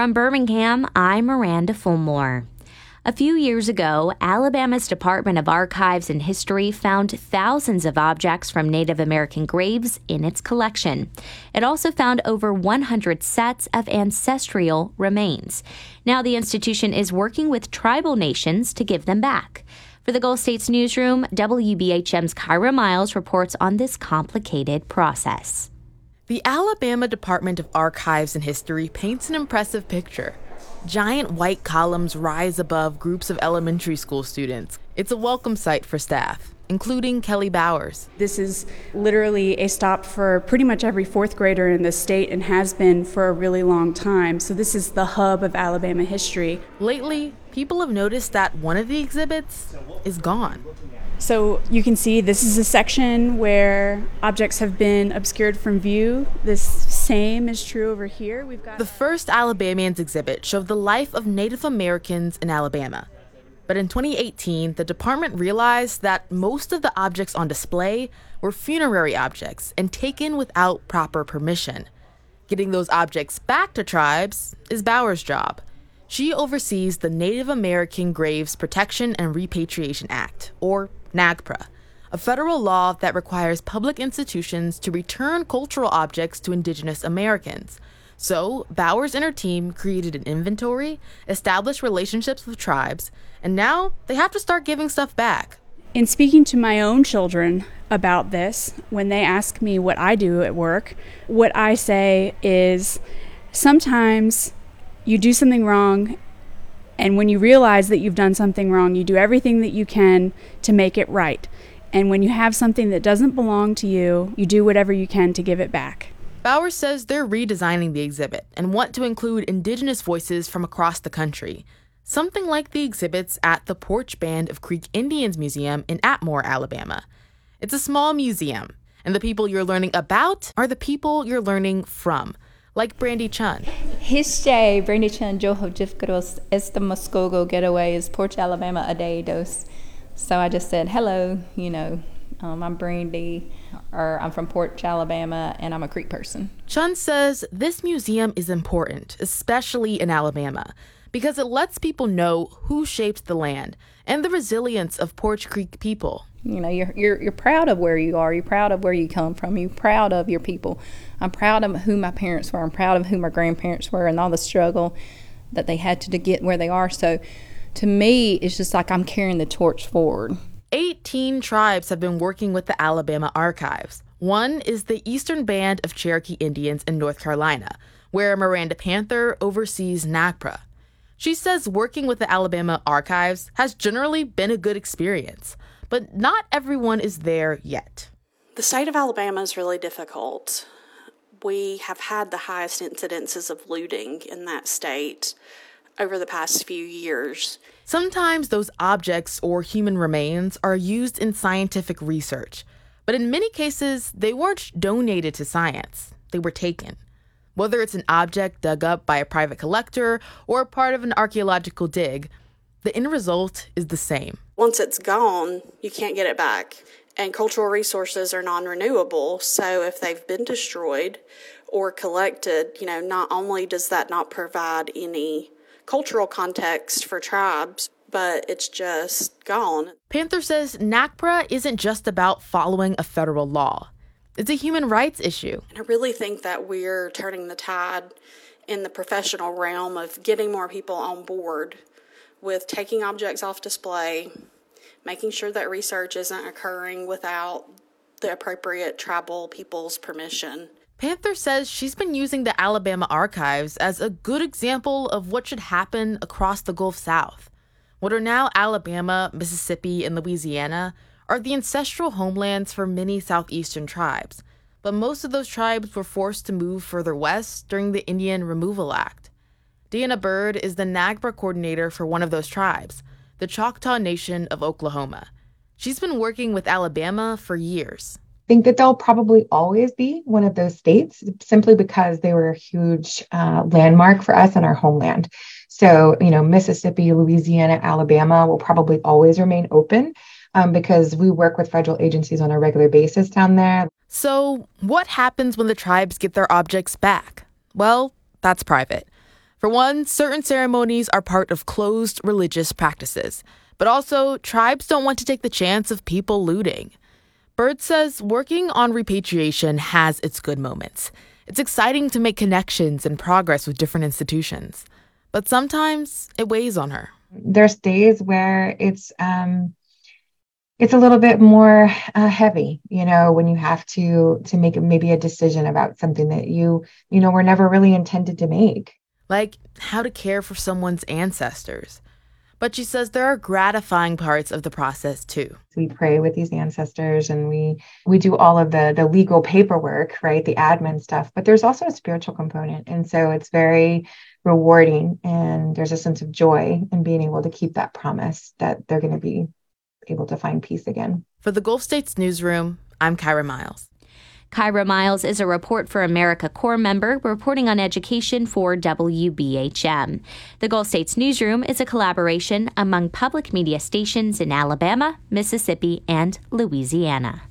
From Birmingham, I'm Miranda Fulmore. A few years ago, Alabama's Department of Archives and History found thousands of objects from Native American graves in its collection. It also found over 100 sets of ancestral remains. Now, the institution is working with tribal nations to give them back. For the Gulf States Newsroom, WBHM's Kyra Miles reports on this complicated process. The Alabama Department of Archives and History paints an impressive picture. Giant white columns rise above groups of elementary school students. It's a welcome sight for staff, including Kelly Bowers. This is literally a stop for pretty much every fourth grader in the state and has been for a really long time. So, this is the hub of Alabama history. Lately, people have noticed that one of the exhibits is gone. So you can see this is a section where objects have been obscured from view. This same is true over here. We've got the first Alabamians exhibit showed the life of Native Americans in Alabama. But in 2018, the department realized that most of the objects on display were funerary objects and taken without proper permission. Getting those objects back to tribes is Bowers' job. She oversees the Native American Graves Protection and Repatriation Act, or NAGPRA, a federal law that requires public institutions to return cultural objects to Indigenous Americans. So, Bowers and her team created an inventory, established relationships with tribes, and now they have to start giving stuff back. In speaking to my own children about this, when they ask me what I do at work, what I say is sometimes you do something wrong and when you realize that you've done something wrong, you do everything that you can to make it right. And when you have something that doesn't belong to you, you do whatever you can to give it back. Bowers says they're redesigning the exhibit and want to include indigenous voices from across the country. Something like the exhibits at the Poarch Band of Creek Indians Museum in Atmore, Alabama. It's a small museum, and the people you're learning about are the people you're learning from like Brandy Chun. Hishjay, Brandy Chun, Joho Jifkaros, Esta Muskogo Getaway is Poarch, Alabama, a day dose. So I just said, hello, you know, um, I'm Brandy, or I'm from Poarch, Alabama, and I'm a Creek person. Chun says this museum is important, especially in Alabama, because it lets people know who shaped the land and the resilience of Poarch Creek people. You know, you're, you're, you're proud of where you are. You're proud of where you come from. You're proud of your people. I'm proud of who my parents were. I'm proud of who my grandparents were and all the struggle that they had to, to get where they are. So to me, it's just like I'm carrying the torch forward. 18 tribes have been working with the Alabama Archives. One is the Eastern Band of Cherokee Indians in North Carolina, where Miranda Panther oversees NAGPRA. She says working with the Alabama Archives has generally been a good experience but not everyone is there yet. The state of Alabama is really difficult. We have had the highest incidences of looting in that state over the past few years. Sometimes those objects or human remains are used in scientific research, but in many cases, they weren't donated to science, they were taken. Whether it's an object dug up by a private collector or part of an archaeological dig, the end result is the same. Once it's gone, you can't get it back. And cultural resources are non renewable. So if they've been destroyed or collected, you know, not only does that not provide any cultural context for tribes, but it's just gone. Panther says NAGPRA isn't just about following a federal law. It's a human rights issue. And I really think that we're turning the tide in the professional realm of getting more people on board with taking objects off display, making sure that research isn't occurring without the appropriate tribal people's permission. Panther says she's been using the Alabama archives as a good example of what should happen across the Gulf South. What are now Alabama, Mississippi, and Louisiana are the ancestral homelands for many southeastern tribes, but most of those tribes were forced to move further west during the Indian Removal Act. Deanna Bird is the NAGPRA coordinator for one of those tribes, the Choctaw Nation of Oklahoma. She's been working with Alabama for years. Think that they'll probably always be one of those states simply because they were a huge uh, landmark for us in our homeland. So, you know, Mississippi, Louisiana, Alabama will probably always remain open um, because we work with federal agencies on a regular basis down there. So, what happens when the tribes get their objects back? Well, that's private. For one, certain ceremonies are part of closed religious practices, but also tribes don't want to take the chance of people looting. Bird says working on repatriation has its good moments. It's exciting to make connections and progress with different institutions, but sometimes it weighs on her. There's days where it's um, it's a little bit more uh, heavy, you know, when you have to to make maybe a decision about something that you you know were never really intended to make, like how to care for someone's ancestors but she says there are gratifying parts of the process too. We pray with these ancestors and we we do all of the the legal paperwork, right? The admin stuff, but there's also a spiritual component. And so it's very rewarding and there's a sense of joy in being able to keep that promise that they're going to be able to find peace again. For the Gulf States Newsroom, I'm Kyra Miles. Kyra Miles is a Report for America Corps member reporting on education for WBHM. The Gulf States Newsroom is a collaboration among public media stations in Alabama, Mississippi, and Louisiana.